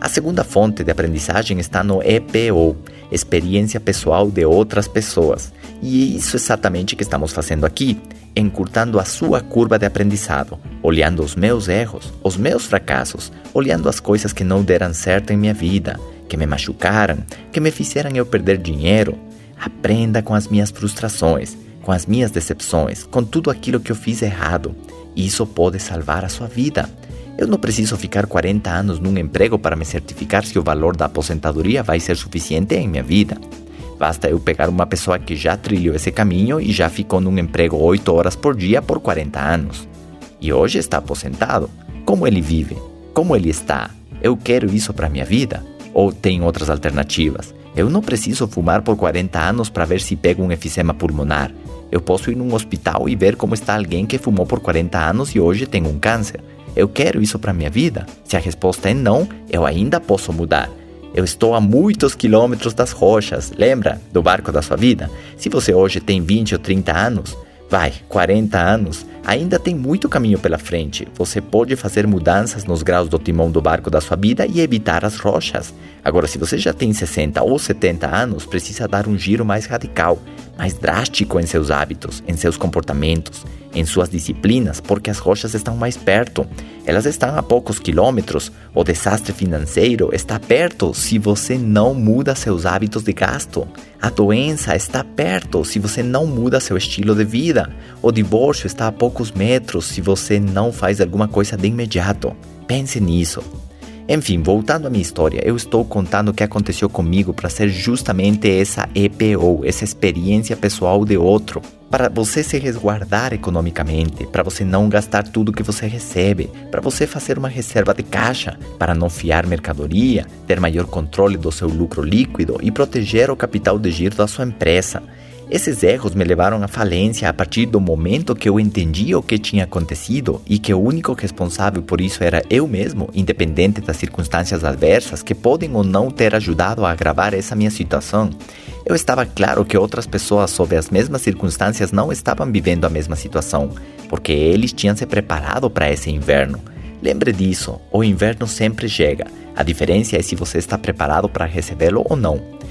A segunda fonte de aprendizagem está no EPO, experiência pessoal de outras pessoas. E é isso exatamente que estamos fazendo aqui, encurtando a sua curva de aprendizado, olhando os meus erros, os meus fracassos, olhando as coisas que não deram certo em minha vida, que me machucaram, que me fizeram eu perder dinheiro. Aprenda com as minhas frustrações, com as minhas decepções, com tudo aquilo que eu fiz errado. Isso pode salvar a sua vida. Eu não preciso ficar 40 anos num emprego para me certificar se o valor da aposentadoria vai ser suficiente em minha vida. Basta eu pegar uma pessoa que já trilhou esse caminho e já ficou num emprego 8 horas por dia por 40 anos. E hoje está aposentado. Como ele vive? Como ele está? Eu quero isso para minha vida? Ou tem outras alternativas? Eu não preciso fumar por 40 anos para ver se pego um efizema pulmonar. Eu posso ir num hospital e ver como está alguém que fumou por 40 anos e hoje tem um câncer. Eu quero isso para minha vida? Se a resposta é não, eu ainda posso mudar. Eu estou a muitos quilômetros das rochas, lembra do barco da sua vida? Se você hoje tem 20 ou 30 anos, vai, 40 anos, ainda tem muito caminho pela frente. Você pode fazer mudanças nos graus do timão do barco da sua vida e evitar as rochas. Agora, se você já tem 60 ou 70 anos, precisa dar um giro mais radical, mais drástico em seus hábitos, em seus comportamentos, em suas disciplinas, porque as rochas estão mais perto. Elas estão a poucos quilômetros. O desastre financeiro está perto se você não muda seus hábitos de gasto. A doença está perto se você não muda seu estilo de vida. O divórcio está a poucos metros se você não faz alguma coisa de imediato. Pense nisso. Enfim, voltando à minha história, eu estou contando o que aconteceu comigo para ser justamente essa EPO, essa experiência pessoal de outro. Para você se resguardar economicamente, para você não gastar tudo que você recebe, para você fazer uma reserva de caixa, para não fiar mercadoria, ter maior controle do seu lucro líquido e proteger o capital de giro da sua empresa. Esses erros me levaram à falência a partir do momento que eu entendi o que tinha acontecido e que o único responsável por isso era eu mesmo, independente das circunstâncias adversas que podem ou não ter ajudado a agravar essa minha situação. Eu estava claro que outras pessoas sob as mesmas circunstâncias não estavam vivendo a mesma situação, porque eles tinham se preparado para esse inverno. Lembre disso, o inverno sempre chega. A diferença é se você está preparado para recebê-lo ou não.